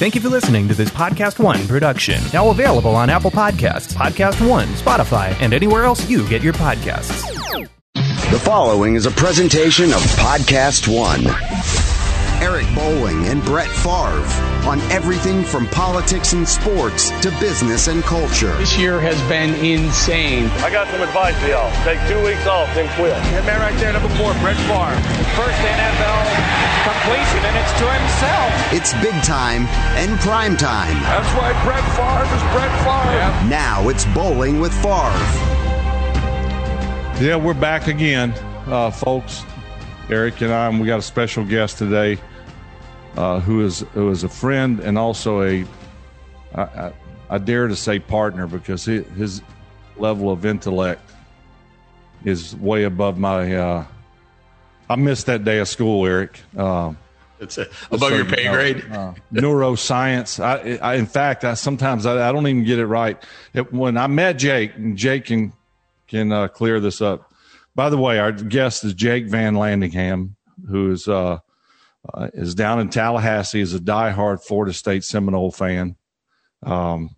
Thank you for listening to this Podcast One production. Now available on Apple Podcasts, Podcast One, Spotify, and anywhere else you get your podcasts. The following is a presentation of Podcast One. Eric Bolling and Brett Favre on everything from politics and sports to business and culture. This year has been insane. I got some advice for y'all. Take two weeks off, then quit. That man right there, number four, Brett Favre. First NFL completion, and it's to himself. It's big time and prime time. That's why Brett Favre is Brett Favre. Yeah. Now it's Bolling with Favre. Yeah, we're back again, uh, folks. Eric and I, and we got a special guest today uh, who is who is a friend and also a I, I, I dare to say partner because he, his level of intellect is way above my. Uh, I missed that day of school, Eric. Um, it's a, above so, your pay grade. Uh, neuroscience. I, I, in fact, I sometimes I, I, don't even get it right. It, when I met Jake, and Jake can can uh, clear this up. By the way, our guest is Jake VanLandingham, who is uh, uh, is down in Tallahassee. is a diehard Florida State Seminole fan. Um,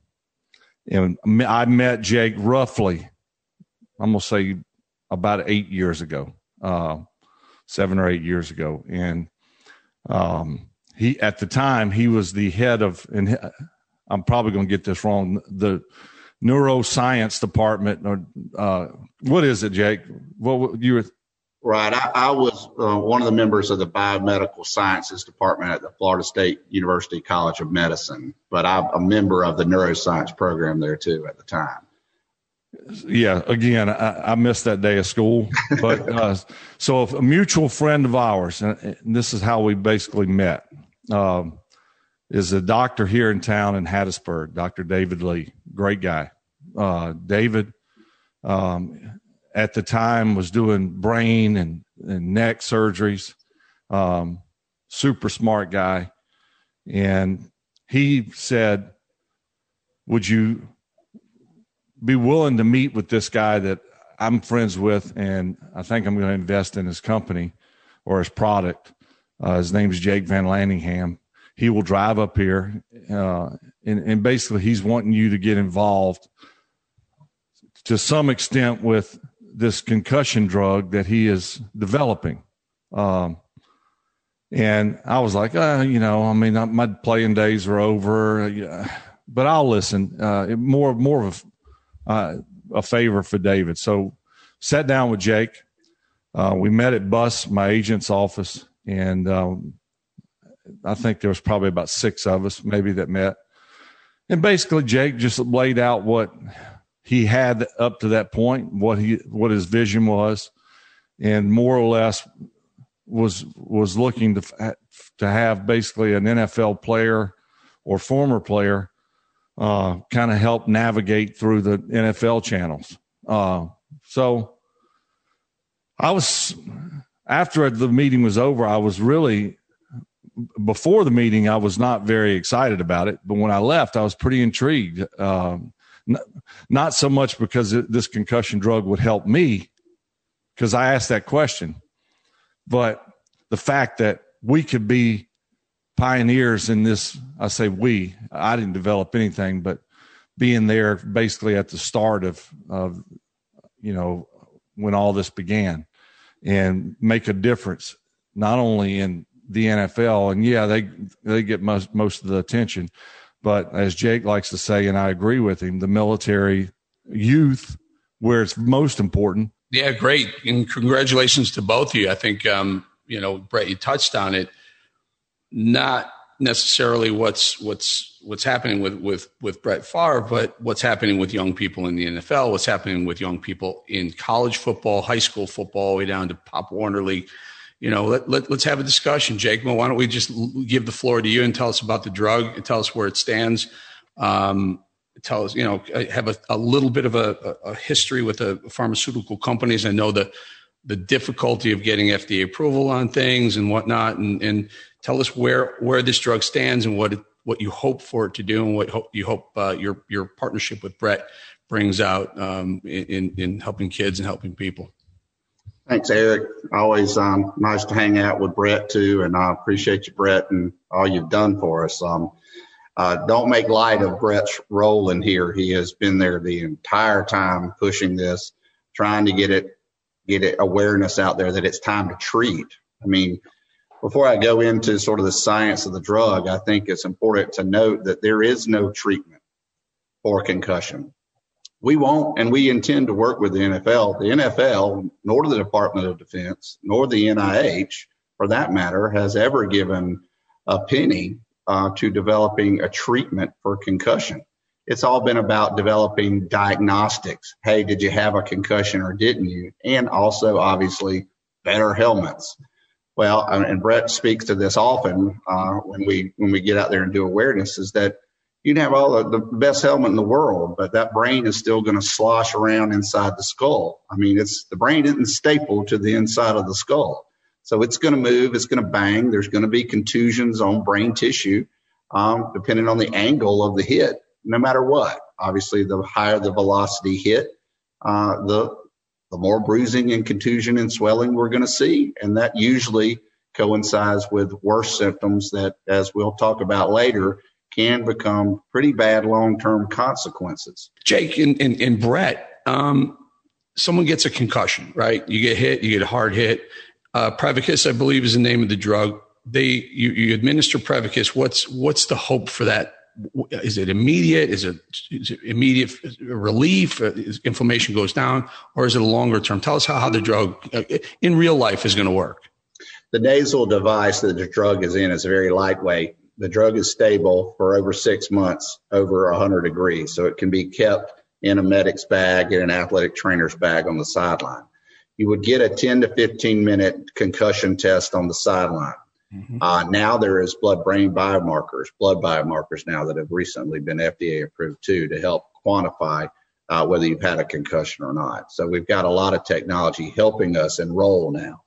and I met Jake roughly, I'm gonna say about eight years ago, uh, seven or eight years ago, and um, he at the time he was the head of, and I'm probably gonna get this wrong, the neuroscience department or uh, what is it, Jake? What you were Right. I, I was uh, one of the members of the biomedical sciences department at the Florida State University College of Medicine, but I'm a member of the neuroscience program there too at the time. Yeah, again, I, I missed that day of school, but uh, so a mutual friend of ours, and this is how we basically met, um, is a doctor here in town in Hattiesburg, Dr. David Lee, great guy. Uh, David um, at the time was doing brain and, and neck surgeries. Um, super smart guy. And he said, Would you be willing to meet with this guy that I'm friends with? And I think I'm going to invest in his company or his product. Uh, his name is Jake Van Lanningham. He will drive up here, uh, and, and basically, he's wanting you to get involved to some extent with this concussion drug that he is developing. Um, and I was like, uh, you know, I mean, my playing days are over, but I'll listen. Uh, more, more of a, uh, a favor for David. So sat down with Jake. Uh, we met at Bus, my agent's office, and um, I think there was probably about six of us, maybe that met. And basically, Jake just laid out what he had up to that point, what he what his vision was, and more or less was was looking to to have basically an NFL player or former player uh, kind of help navigate through the NFL channels. Uh, so I was after the meeting was over, I was really before the meeting, I was not very excited about it, but when I left, I was pretty intrigued. Um, not so much because this concussion drug would help me, because I asked that question, but the fact that we could be pioneers in this. I say we. I didn't develop anything, but being there basically at the start of of you know when all this began and make a difference not only in the NFL and yeah they they get most most of the attention but as Jake likes to say, and I agree with him, the military youth, where it's most important. Yeah, great. And congratulations to both of you. I think, um, you know, Brett, you touched on it. Not necessarily what's what's what's happening with with with Brett Favre, but what's happening with young people in the NFL, what's happening with young people in college football, high school football, way down to Pop Warner League you know, let, let, us have a discussion, Jake. Well, why don't we just give the floor to you and tell us about the drug and tell us where it stands. Um, tell us, you know, have a, a little bit of a, a, history with the pharmaceutical companies. I know the, the difficulty of getting FDA approval on things and whatnot, and, and tell us where, where this drug stands and what, it, what you hope for it to do and what hope, you hope uh, your, your partnership with Brett brings out um, in, in helping kids and helping people. Thanks, Eric. Always um, nice to hang out with Brett too, and I appreciate you, Brett, and all you've done for us. Um, Uh, don't make light of Brett's role in here. He has been there the entire time pushing this, trying to get it, get it awareness out there that it's time to treat. I mean, before I go into sort of the science of the drug, I think it's important to note that there is no treatment for concussion. We won't, and we intend to work with the NFL. The NFL, nor the Department of Defense, nor the NIH, for that matter, has ever given a penny uh, to developing a treatment for concussion. It's all been about developing diagnostics. Hey, did you have a concussion or didn't you? And also, obviously, better helmets. Well, and Brett speaks to this often uh, when we when we get out there and do awareness is that you can have all the, the best helmet in the world, but that brain is still going to slosh around inside the skull. I mean, it's the brain isn't stapled to the inside of the skull, so it's going to move, it's going to bang. There's going to be contusions on brain tissue, um, depending on the angle of the hit. No matter what, obviously, the higher the velocity hit, uh, the the more bruising and contusion and swelling we're going to see. And that usually coincides with worse symptoms that, as we'll talk about later, can become pretty bad long term consequences. Jake and, and, and Brett, um, someone gets a concussion, right? You get hit, you get a hard hit. Uh, Prevacus, I believe, is the name of the drug. They you, you administer Prevacus. What's what's the hope for that is it immediate? Is it, is it immediate relief? Uh, is inflammation goes down, or is it a longer term? Tell us how, how the drug uh, in real life is going to work. The nasal device that the drug is in is very lightweight. The drug is stable for over six months, over 100 degrees, so it can be kept in a medic's bag and an athletic trainer's bag on the sideline. You would get a 10 to 15 minute concussion test on the sideline Mm-hmm. Uh, now there is blood brain biomarkers, blood biomarkers now that have recently been FDA approved too to help quantify uh, whether you've had a concussion or not. So we've got a lot of technology helping us enroll now.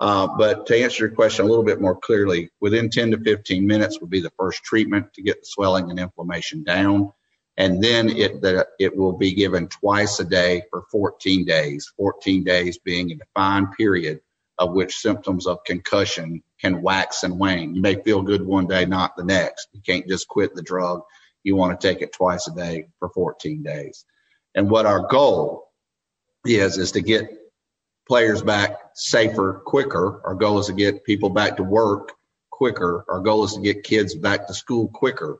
Uh, but to answer your question a little bit more clearly, within 10 to 15 minutes would be the first treatment to get the swelling and inflammation down. And then it, the, it will be given twice a day for 14 days, 14 days being a defined period of which symptoms of concussion can wax and wane. You may feel good one day, not the next. You can't just quit the drug. You want to take it twice a day for 14 days. And what our goal is, is to get players back safer, quicker. Our goal is to get people back to work quicker. Our goal is to get kids back to school quicker.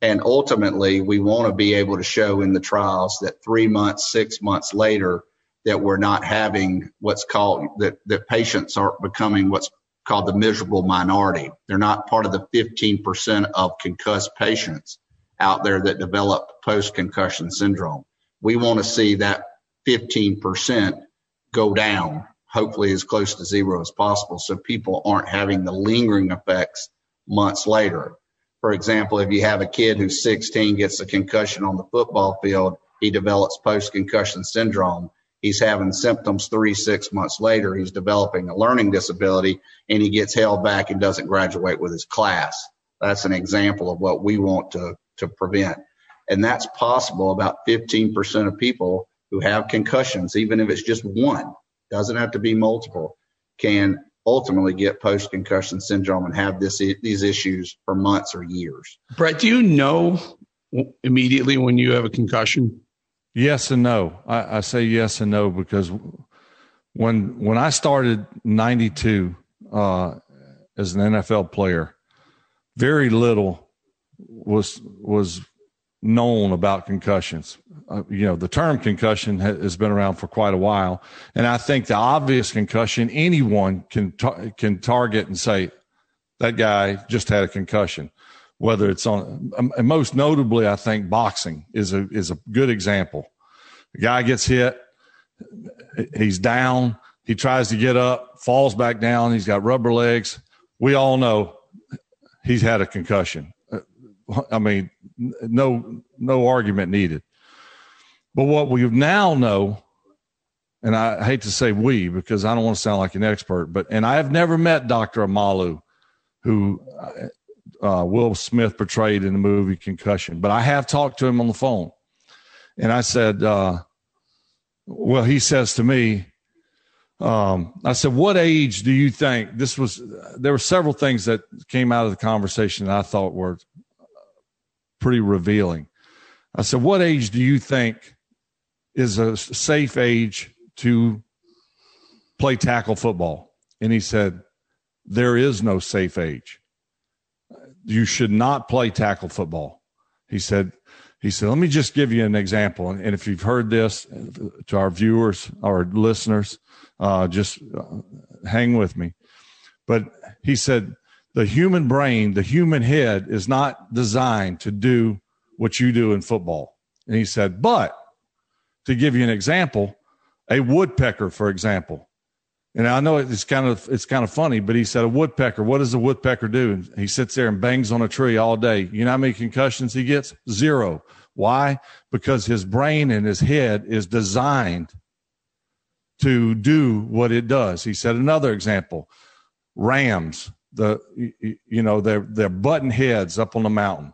And ultimately, we want to be able to show in the trials that three months, six months later, that we're not having what's called that, that patients aren't becoming what's called the miserable minority. They're not part of the 15% of concussed patients out there that develop post concussion syndrome. We want to see that 15% go down, hopefully as close to zero as possible, so people aren't having the lingering effects months later. For example, if you have a kid who's 16 gets a concussion on the football field, he develops post concussion syndrome he's having symptoms three, six months later. He's developing a learning disability and he gets held back and doesn't graduate with his class. That's an example of what we want to, to prevent. And that's possible. About 15% of people who have concussions, even if it's just one, doesn't have to be multiple, can ultimately get post concussion syndrome and have this these issues for months or years. Brett, do you know immediately when you have a concussion? Yes and no. I, I, say yes and no because when when I started '92 uh, as an NFL player, very little was was known about concussions. Uh, you know, the term concussion ha- has been around for quite a while, and I think the obvious concussion anyone can ta- can target and say that guy just had a concussion whether it's on, um, and most notably, I think boxing is a, is a good example. The guy gets hit. He's down. He tries to get up, falls back down. He's got rubber legs. We all know he's had a concussion. I mean, no, no argument needed. But what we now know, and I hate to say we because I don't want to sound like an expert, but and I have never met Dr. Omalu, who uh, Will Smith portrayed in the movie Concussion, but I have talked to him on the phone. And I said, uh, well, he says to me, um, I said, what age do you think this was? There were several things that came out of the conversation that I thought were pretty revealing. I said, What age do you think is a safe age to play tackle football? And he said, There is no safe age. You should not play tackle football. He said, he said, let me just give you an example. And if you've heard this to our viewers, our listeners, uh, just uh, hang with me. But he said, the human brain, the human head is not designed to do what you do in football. And he said, but to give you an example, a woodpecker, for example, and I know it's kind of it's kind of funny, but he said a woodpecker. What does a woodpecker do? And he sits there and bangs on a tree all day. You know how many concussions he gets? Zero. Why? Because his brain and his head is designed to do what it does. He said another example: rams. The you know they're they're button heads up on the mountain.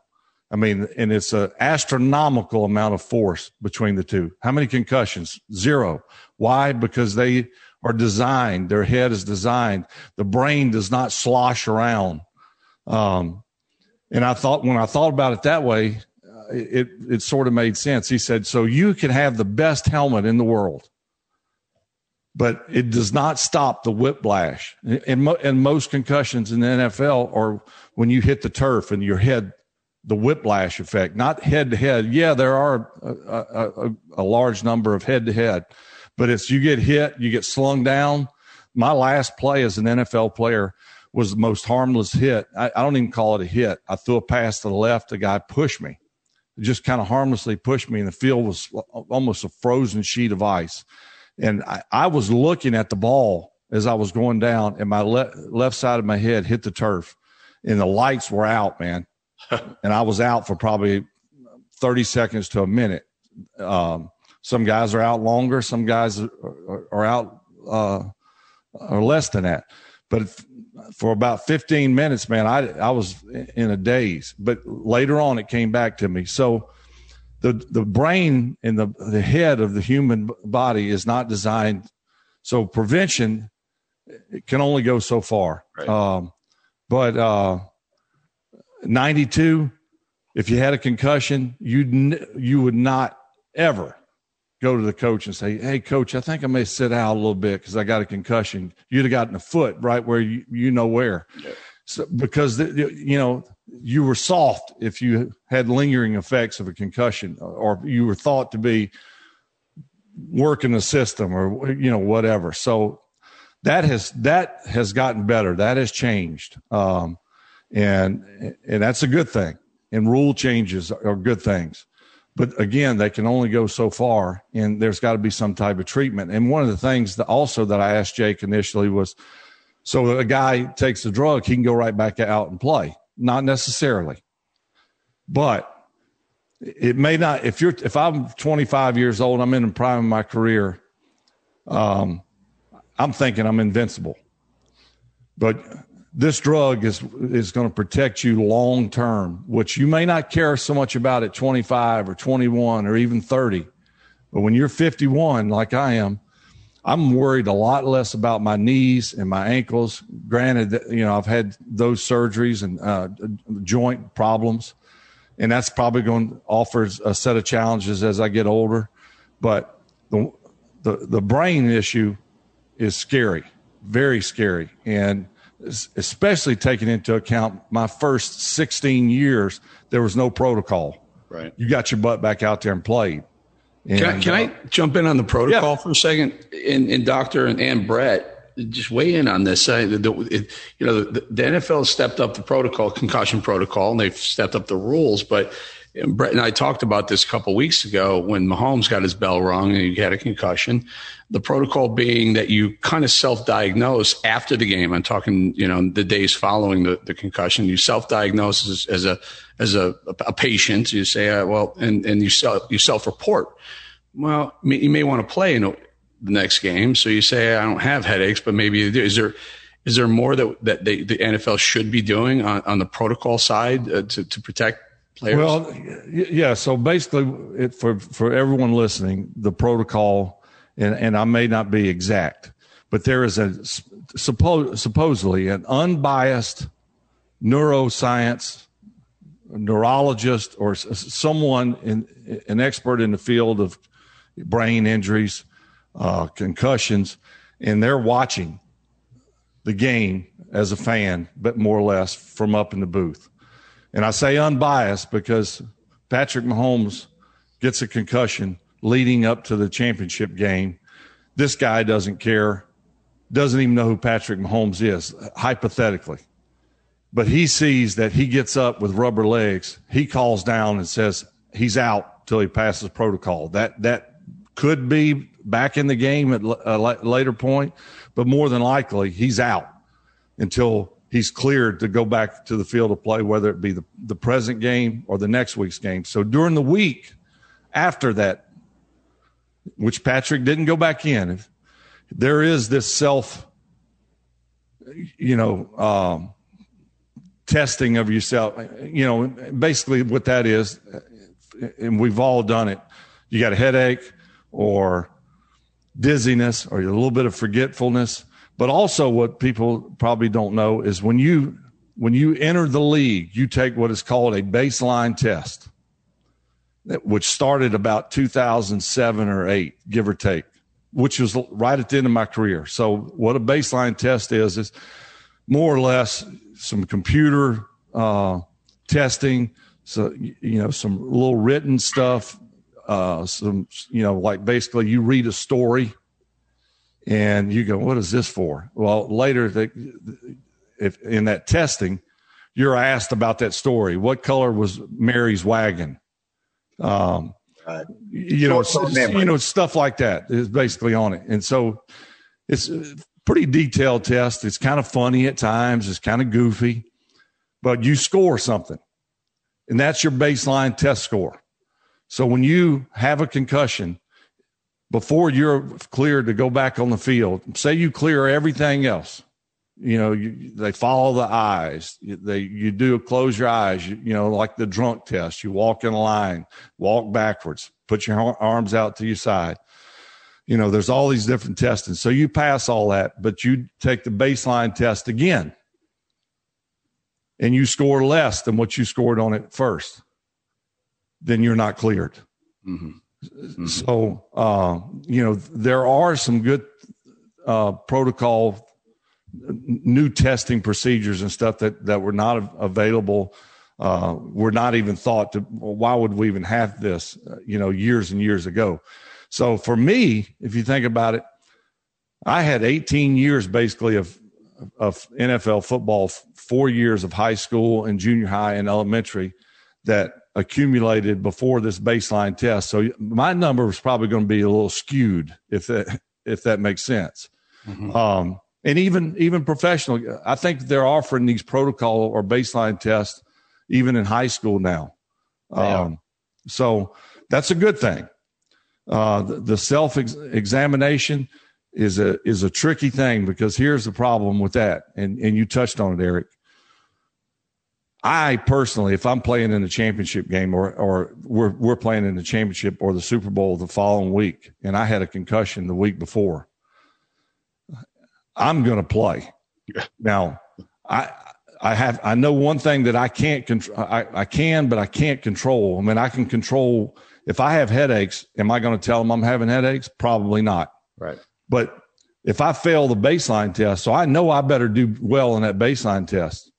I mean, and it's an astronomical amount of force between the two. How many concussions? Zero. Why? Because they are designed. Their head is designed. The brain does not slosh around. Um, and I thought when I thought about it that way, uh, it it sort of made sense. He said, "So you can have the best helmet in the world, but it does not stop the whiplash. And, mo- and most concussions in the NFL are when you hit the turf and your head, the whiplash effect, not head to head. Yeah, there are a, a, a large number of head to head, but it's you get hit, you get slung down. My last play as an NFL player was the most harmless hit. I, I don't even call it a hit. I threw a pass to the left. The guy pushed me, just kind of harmlessly pushed me, and the field was almost a frozen sheet of ice. And I, I was looking at the ball as I was going down, and my le- left side of my head hit the turf, and the lights were out, man. and I was out for probably 30 seconds to a minute. Um, some guys are out longer. Some guys are, are, are out uh, or less than that. But for about 15 minutes, man, I I was in a daze. But later on, it came back to me. So the the brain and the the head of the human body is not designed. So prevention can only go so far. Right. Um, but uh, 92, if you had a concussion, you you would not ever go to the coach and say, "Hey, coach, I think I may sit out a little bit because I got a concussion." You'd have gotten a foot right where you you know where, yeah. so, because the, you know you were soft if you had lingering effects of a concussion, or you were thought to be working the system, or you know whatever. So that has that has gotten better. That has changed, um, and and that's a good thing. And rule changes are good things but again, they can only go so far, and there's got to be some type of treatment. And one of the things that also that I asked Jake initially was, so a guy takes a drug, he can go right back out and play. Not necessarily, but it may not. If you're, if I'm 25 years old, I'm in the prime of my career. Um, I'm thinking I'm invincible, but this drug is is going to protect you long term, which you may not care so much about at 25 or 21 or even 30. But when you're 51, like I am, I'm worried a lot less about my knees and my ankles. Granted, you know, I've had those surgeries and uh, joint problems, and that's probably going to offer a set of challenges as I get older. But the the, the brain issue is scary, very scary, and especially taking into account my first 16 years, there was no protocol. Right. You got your butt back out there and played. And, can I, can uh, I jump in on the protocol yeah. for a second? And, and Doctor and, and Brett, just weigh in on this. I, the, it, you know, the, the NFL stepped up the protocol, concussion protocol, and they've stepped up the rules. But Brett and I talked about this a couple weeks ago when Mahomes got his bell rung and he had a concussion. The protocol being that you kind of self-diagnose after the game. I'm talking, you know, the days following the, the concussion. You self-diagnose as, as a as a, a patient. You say, uh, well, and and you self you self-report. Well, you may want to play in the next game, so you say, I don't have headaches, but maybe you do. is there is there more that that they, the NFL should be doing on, on the protocol side uh, to to protect players? Well, yeah. So basically, it, for for everyone listening, the protocol, and and I may not be exact, but there is a suppo- supposedly an unbiased neuroscience neurologist or someone in, an expert in the field of brain injuries, uh, concussions, and they're watching the game as a fan, but more or less from up in the booth. And I say unbiased because Patrick Mahomes gets a concussion leading up to the championship game. This guy doesn't care, doesn't even know who Patrick Mahomes is, hypothetically. But he sees that he gets up with rubber legs. He calls down and says he's out till he passes protocol. That that could be back in the game at uh, a later point, but more than likely he's out until he's cleared to go back to the field of play, whether it be the, the present game or the next week's game. So during the week after that, which Patrick didn't go back in, there is this self, you know, um, testing of yourself. You know, basically what that is, and we've all done it. You got a headache or dizziness or a little bit of forgetfulness but also what people probably don't know is when you when you enter the league, you take what is called a baseline test, which started about 2007 or 8, give or take, which was right at the end of my career. So what a baseline test is is more or less some computer uh, testing, so you know some little written stuff, uh, some you know like basically you read a story and you go, what is this for? Well, later, they, if in that testing, you're asked about that story. What color was Mary's wagon? Um, uh, you know, you know, stuff like that is basically on it. And so it's a pretty detailed test. It's kind of funny at times. It's kind of goofy, but you score something and that's your baseline test score. So when you have a concussion, before you're cleared to go back on the field, say you clear everything else. You know, you, they follow the eyes. They you do close your eyes. You, you know, like the drunk test. You walk in line, walk backwards, put your arms out to your side. You know, there's all these different testing. So you pass all that, but you take the baseline test again, and you score less than what you scored on it first. Then you're not cleared. Mm-hmm. Mm-hmm. So, uh, you know, there are some good uh, protocol, new testing procedures and stuff that, that were not available. Uh, were not even thought to, well, why would we even have this, uh, you know, years and years ago? So for me, if you think about it, I had 18 years basically of, of NFL football, four years of high school and junior high and elementary that accumulated before this baseline test. So my number was probably going to be a little skewed if that if that makes sense. Mm-hmm. Um, and even even professional, I think they're offering these protocol or baseline tests even in high school now. Um, so that's a good thing. Uh, the, the self examination is a is a tricky thing because here's the problem with that, and and you touched on it, Eric. I personally, if I'm playing in a championship game or, or we're, we're playing in the championship or the Super Bowl the following week, and I had a concussion the week before, I'm going to play. Now, I, I have, I know one thing that I can't control. I, I can, but I can't control. I mean, I can control if I have headaches. Am I going to tell them I'm having headaches? Probably not. Right. But if I fail the baseline test, so I know I better do well in that baseline test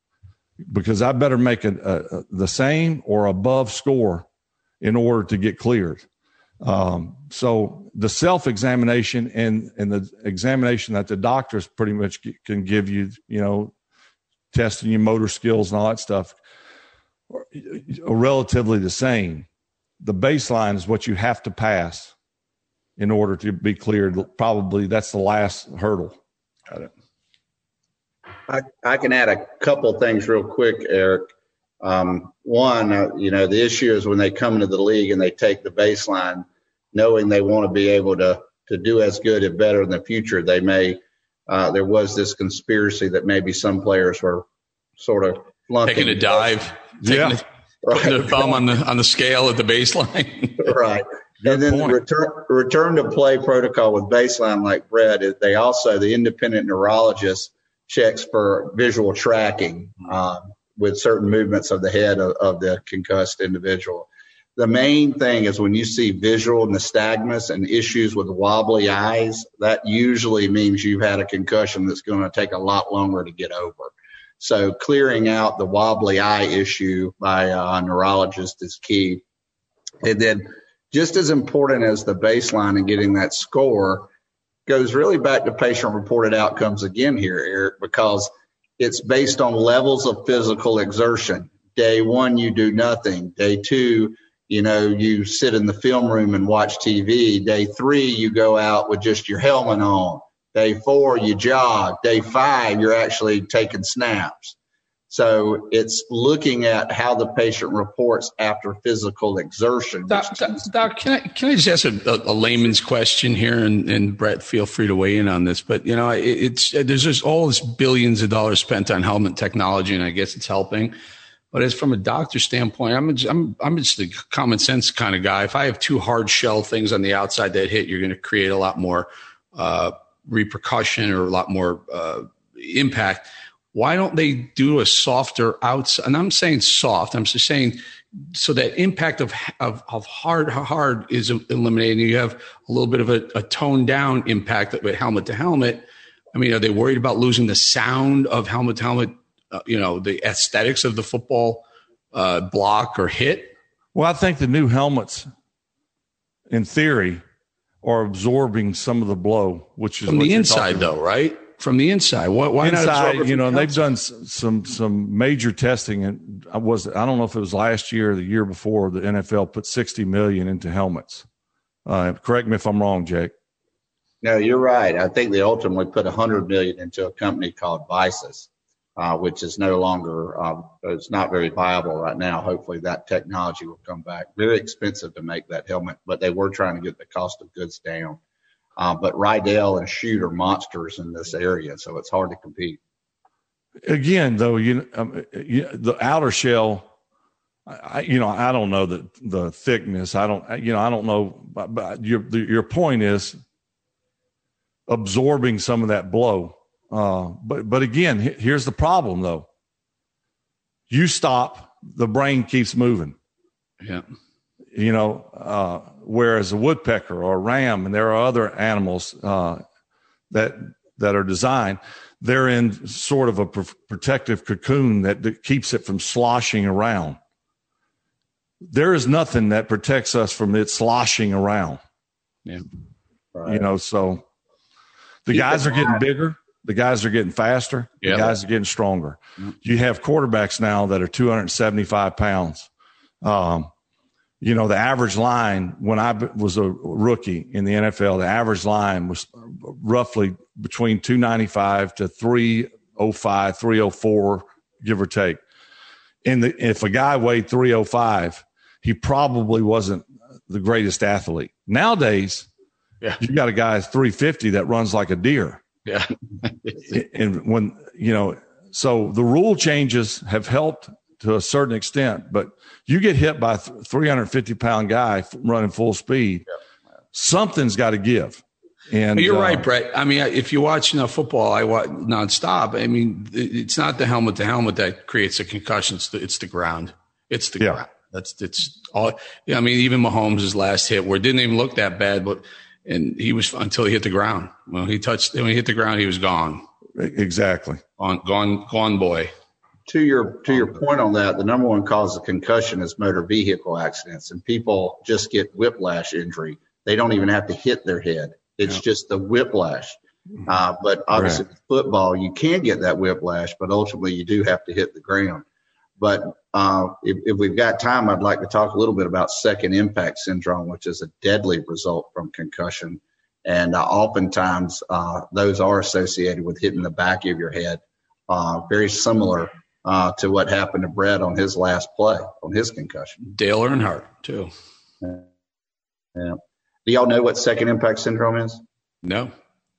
because I better make a, a, a, the same or above score in order to get cleared. Um, so the self examination and, and the examination that the doctors pretty much can give you, you know, testing your motor skills and all that stuff are, are relatively the same. The baseline is what you have to pass in order to be cleared. Probably that's the last hurdle. Got it. I, I can add a couple things real quick, Eric. Um, one, uh, you know, the issue is when they come into the league and they take the baseline, knowing they want to be able to to do as good and better in the future, they may. Uh, there was this conspiracy that maybe some players were sort of flunking. taking a dive, yeah, the, right. putting their thumb on the on the scale at the baseline. right. Good and then point. the return return to play protocol with baseline like Brett, they also the independent neurologist checks for visual tracking. Um, with certain movements of the head of, of the concussed individual. The main thing is when you see visual nystagmus and issues with wobbly eyes, that usually means you've had a concussion that's going to take a lot longer to get over. So clearing out the wobbly eye issue by a neurologist is key. And then just as important as the baseline and getting that score goes really back to patient reported outcomes again here, Eric, because it's based on levels of physical exertion. Day one, you do nothing. Day two, you know, you sit in the film room and watch TV. Day three, you go out with just your helmet on. Day four, you jog. Day five, you're actually taking snaps. So it's looking at how the patient reports after physical exertion. Doc, doc, doc can, I, can I just ask a, a layman's question here? And, and, Brett, feel free to weigh in on this. But, you know, it, it's there's just all this billions of dollars spent on helmet technology, and I guess it's helping. But as from a doctor standpoint, I'm, a, I'm, I'm just a common sense kind of guy. If I have two hard shell things on the outside that hit, you're going to create a lot more uh, repercussion or a lot more uh, impact why don't they do a softer outside? And I'm saying soft. I'm just saying so that impact of of, of hard hard is eliminated. And you have a little bit of a, a toned down impact with helmet to helmet. I mean, are they worried about losing the sound of helmet to helmet? Uh, you know, the aesthetics of the football uh, block or hit. Well, I think the new helmets, in theory, are absorbing some of the blow, which is from the inside, though, right? From the inside. Why, why inside, not? You know, they've done some some major testing, and I was I don't know if it was last year or the year before. The NFL put sixty million into helmets. Uh, correct me if I'm wrong, Jake. No, you're right. I think they ultimately put a hundred million into a company called VICIS, uh, which is no longer uh, it's not very viable right now. Hopefully, that technology will come back. Very expensive to make that helmet, but they were trying to get the cost of goods down. Uh, but Riddell and Schutt are monsters in this area, so it's hard to compete. Again, though, you, um, you the outer shell, I, you know, I don't know the the thickness. I don't, you know, I don't know. But, but your your point is absorbing some of that blow. Uh, but but again, here's the problem, though. You stop, the brain keeps moving. Yeah. You know, uh, whereas a woodpecker or a ram, and there are other animals uh, that that are designed, they're in sort of a pr- protective cocoon that, that keeps it from sloshing around. There is nothing that protects us from it sloshing around. Yeah. Right. You know, so the Keep guys are getting bigger. The guys are getting faster. The guys are getting stronger. You have quarterbacks now that are 275 pounds. Um, you know, the average line when I was a rookie in the NFL, the average line was roughly between 295 to 305, 304, give or take. And the, if a guy weighed 305, he probably wasn't the greatest athlete. Nowadays, yeah. you got a guy 350 that runs like a deer. Yeah. and when, you know, so the rule changes have helped to a certain extent, but you get hit by a 350 pound guy running full speed, something's got to give. And you're uh, right, Brett. I mean, if you watch you know, football, I watch nonstop. I mean, it's not the helmet to helmet that creates a concussion. It's the, it's the ground. It's the yeah. ground. That's it's all. Yeah, I mean, even Mahomes' last hit, where it didn't even look that bad, but and he was until he hit the ground. When he touched, when he hit the ground, he was gone. Exactly. Gone, gone, gone, boy to your to your point on that, the number one cause of concussion is motor vehicle accidents, and people just get whiplash injury. They don't even have to hit their head; it's yeah. just the whiplash. Mm-hmm. Uh, but obviously, right. with football, you can get that whiplash, but ultimately, you do have to hit the ground. But uh, if, if, we've got time, I'd like to talk a little bit about second impact syndrome, which is a deadly result from concussion. And uh, oftentimes, uh, those are associated with hitting the back of your head. Uh, very similar uh, to what happened to Brett on his last play, on his concussion. Dale Earnhardt, too. Yeah. yeah. Do y'all know what second impact syndrome is? No.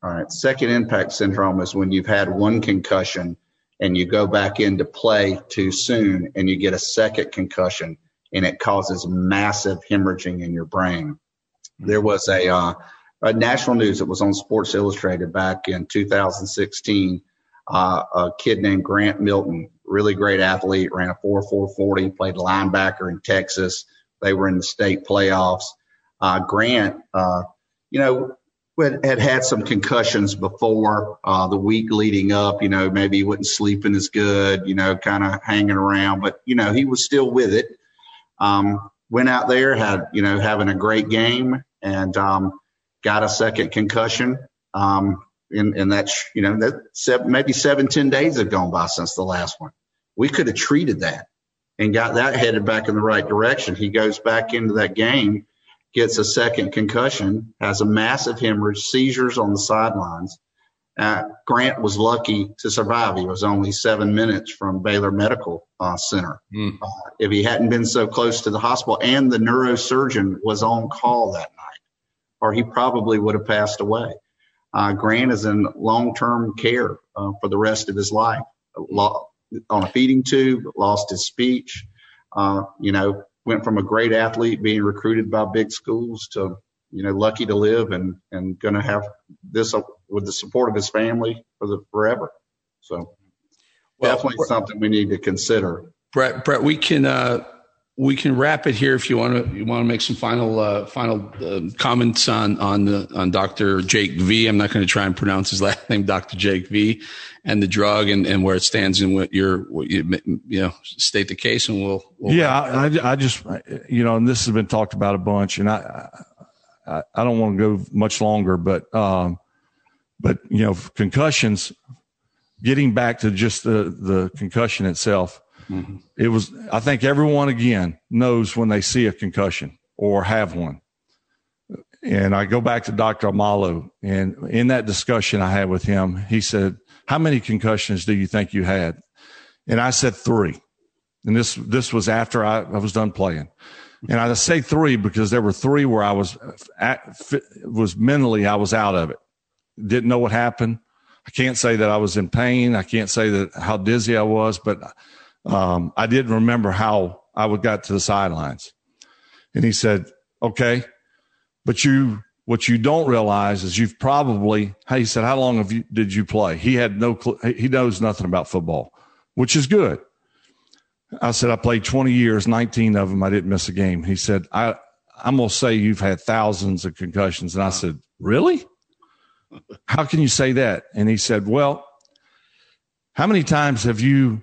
All right. Second impact syndrome is when you've had one concussion and you go back into play too soon and you get a second concussion and it causes massive hemorrhaging in your brain. There was a, uh, a national news that was on Sports Illustrated back in 2016. Uh, a kid named Grant Milton really great athlete, ran a 4.440, played linebacker in Texas. They were in the state playoffs. Uh, Grant, uh, you know, had had some concussions before uh, the week leading up. You know, maybe he wasn't sleeping as good. You know, kind of hanging around, but you know, he was still with it. Um, went out there, had you know, having a great game, and um, got a second concussion. Um, and, and that's you know that seven, maybe seven ten days have gone by since the last one. We could have treated that and got that headed back in the right direction. He goes back into that game gets a second concussion, has a massive hemorrhage, seizures on the sidelines. Uh, Grant was lucky to survive. He was only seven minutes from Baylor Medical uh, Center. Mm. Uh, if he hadn't been so close to the hospital, and the neurosurgeon was on call that night, or he probably would have passed away. Uh, Grant is in long-term care uh, for the rest of his life. On a feeding tube, lost his speech. Uh, you know, went from a great athlete being recruited by big schools to you know lucky to live and and going to have this with the support of his family for the forever. So well, definitely something we need to consider. Brett, Brett, we can uh, we can wrap it here if you want to. You want to make some final uh, final uh, comments on on the on Dr. Jake V. I'm not going to try and pronounce his last name, Dr. Jake V. And the drug and, and where it stands and what your what you you know state the case and we'll, we'll yeah I, I just you know and this has been talked about a bunch and I I, I don't want to go much longer but um but you know concussions getting back to just the the concussion itself Mm-hmm. It was, I think everyone again knows when they see a concussion or have one. And I go back to Dr. Omalu, and in that discussion I had with him, he said, How many concussions do you think you had? And I said three. And this this was after I, I was done playing. And I say three because there were three where I was at, was mentally I was out of it. Didn't know what happened. I can't say that I was in pain. I can't say that how dizzy I was, but um, I didn't remember how I would got to the sidelines. And he said, okay, but you, what you don't realize is you've probably, he said, how long have you, did you play? He had no, clue, he knows nothing about football, which is good. I said, I played 20 years, 19 of them. I didn't miss a game. He said, I, I'm going to say you've had thousands of concussions. And I said, really? How can you say that? And he said, well, how many times have you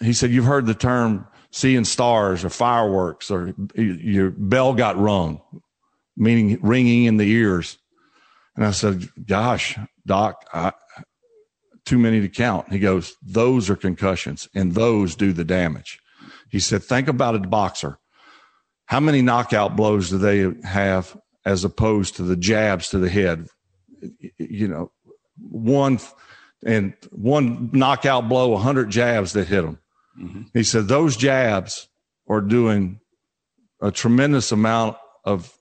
he said, You've heard the term seeing stars or fireworks or your bell got rung, meaning ringing in the ears. And I said, Gosh, doc, I, too many to count. He goes, Those are concussions and those do the damage. He said, Think about a boxer. How many knockout blows do they have as opposed to the jabs to the head? You know, one and one knockout blow, 100 jabs that hit them. Mm-hmm. He said those jabs are doing a tremendous amount of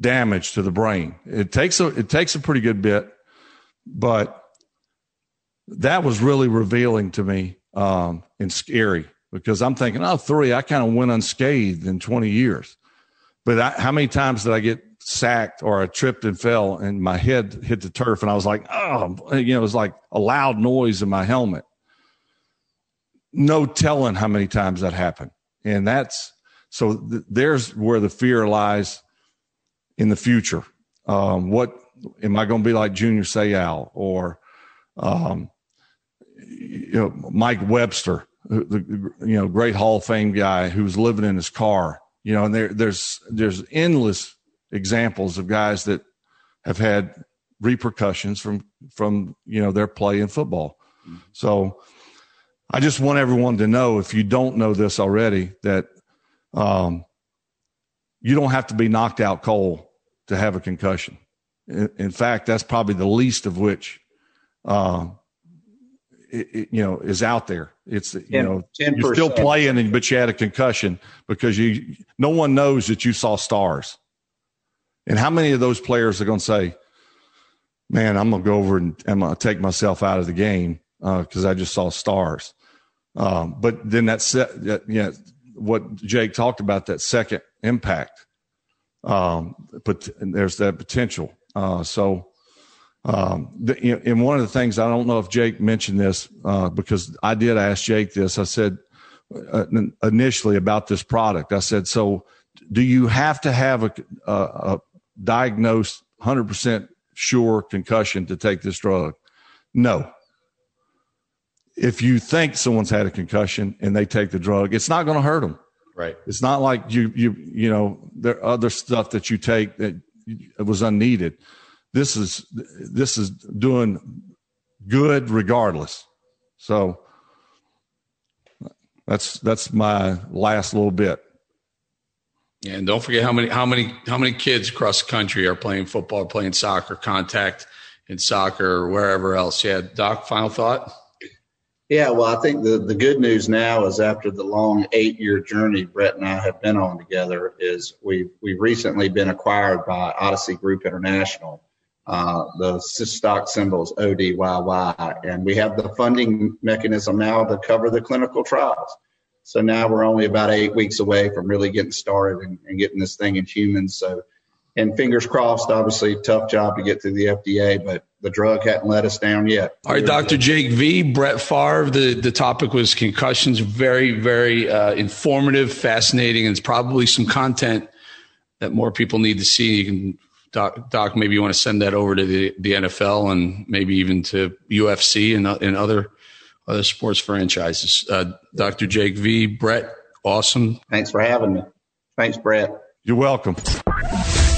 damage to the brain. It takes a it takes a pretty good bit, but that was really revealing to me um, and scary because I'm thinking, oh, three, I kind of went unscathed in 20 years. But I, how many times did I get sacked or I tripped and fell and my head hit the turf and I was like, oh, you know, it was like a loud noise in my helmet no telling how many times that happened. And that's so th- there's where the fear lies in the future. Um, what am I going to be like Junior Seau or, um, you know, Mike Webster, the, you know, great Hall of Fame guy who's living in his car, you know, and there, there's, there's endless examples of guys that have had repercussions from, from, you know, their play in football. Mm-hmm. So, I just want everyone to know, if you don't know this already, that um, you don't have to be knocked out cold to have a concussion. In, in fact, that's probably the least of which, uh, it, it, you know, is out there. It's you 10, know 10%. you're still playing, but you had a concussion because you. No one knows that you saw stars. And how many of those players are going to say, "Man, I'm going to go over and I'm going to take myself out of the game because uh, I just saw stars." Um, but then that, you know, what Jake talked about that second impact. Um, but there's that potential. Uh, so Um, the, and one of the things I don't know if Jake mentioned this uh, because I did ask Jake this. I said uh, initially about this product. I said, so do you have to have a, a, a diagnosed 100% sure concussion to take this drug? No. If you think someone's had a concussion and they take the drug, it's not going to hurt them. Right. It's not like you you you know there are other stuff that you take that was unneeded. This is this is doing good regardless. So that's that's my last little bit. Yeah, and don't forget how many how many how many kids across the country are playing football, playing soccer, contact in soccer or wherever else. Yeah, Doc, final thought. Yeah, well, I think the, the good news now is after the long eight year journey Brett and I have been on together is we've we've recently been acquired by Odyssey Group International. Uh, the stock symbol is ODYY, and we have the funding mechanism now to cover the clinical trials. So now we're only about eight weeks away from really getting started and, and getting this thing in humans. So, and fingers crossed, obviously, tough job to get through the FDA, but the drug hadn't let us down yet. All right, Dr. Jake V, Brett Favre. The, the topic was concussions. Very, very uh, informative, fascinating, and it's probably some content that more people need to see. You can, Doc, Doc maybe you want to send that over to the, the NFL and maybe even to UFC and, and other other sports franchises. Uh, Dr. Jake V, Brett, awesome. Thanks for having me. Thanks, Brett. You're welcome.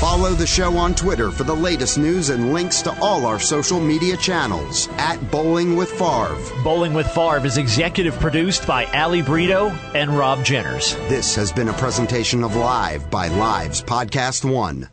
Follow the show on Twitter for the latest news and links to all our social media channels at Bolling with Favre. Bolling with Favre is executive produced by Ali Brito and Rob Jenners. This has been a presentation of Live by Lives Podcast One.